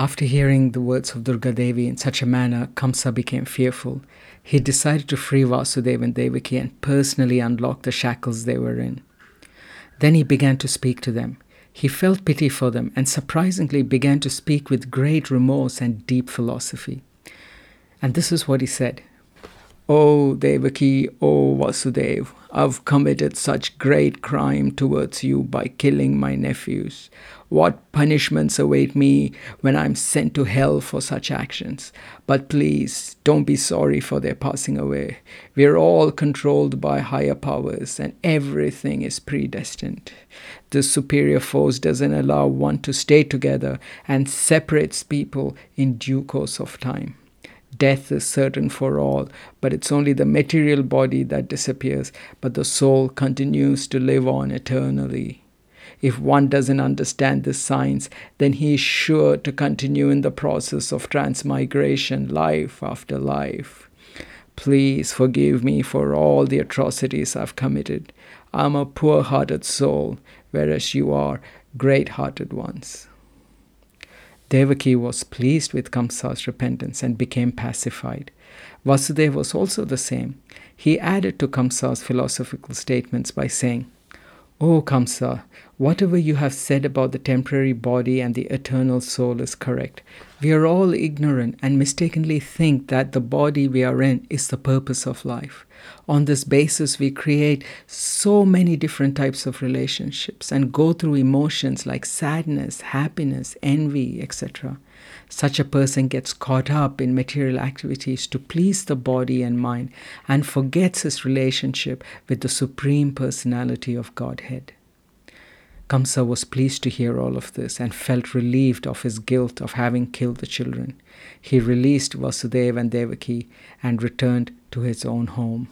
After hearing the words of Durga Devi in such a manner, Kamsa became fearful. He decided to free Vasudeva and Devaki and personally unlock the shackles they were in. Then he began to speak to them. He felt pity for them and surprisingly began to speak with great remorse and deep philosophy. And this is what he said Oh, o Devaki, O oh, Vasudev, I've committed such great crime towards you by killing my nephews. What punishments await me when I'm sent to hell for such actions? But please don't be sorry for their passing away. We're all controlled by higher powers and everything is predestined. The superior force doesn't allow one to stay together and separates people in due course of time. Death is certain for all, but it's only the material body that disappears, but the soul continues to live on eternally. If one doesn't understand this science, then he is sure to continue in the process of transmigration life after life. Please forgive me for all the atrocities I've committed. I'm a poor hearted soul, whereas you are great hearted ones. Devaki was pleased with Kamsa's repentance and became pacified. Vasudeva was also the same. He added to Kamsa's philosophical statements by saying, Oh, o Kamsa, whatever you have said about the temporary body and the eternal soul is correct. We are all ignorant and mistakenly think that the body we are in is the purpose of life. On this basis, we create so many different types of relationships and go through emotions like sadness, happiness, envy, etc. Such a person gets caught up in material activities to please the body and mind and forgets his relationship with the Supreme Personality of Godhead. Kamsa was pleased to hear all of this and felt relieved of his guilt of having killed the children. He released Vasudeva and Devaki and returned to his own home.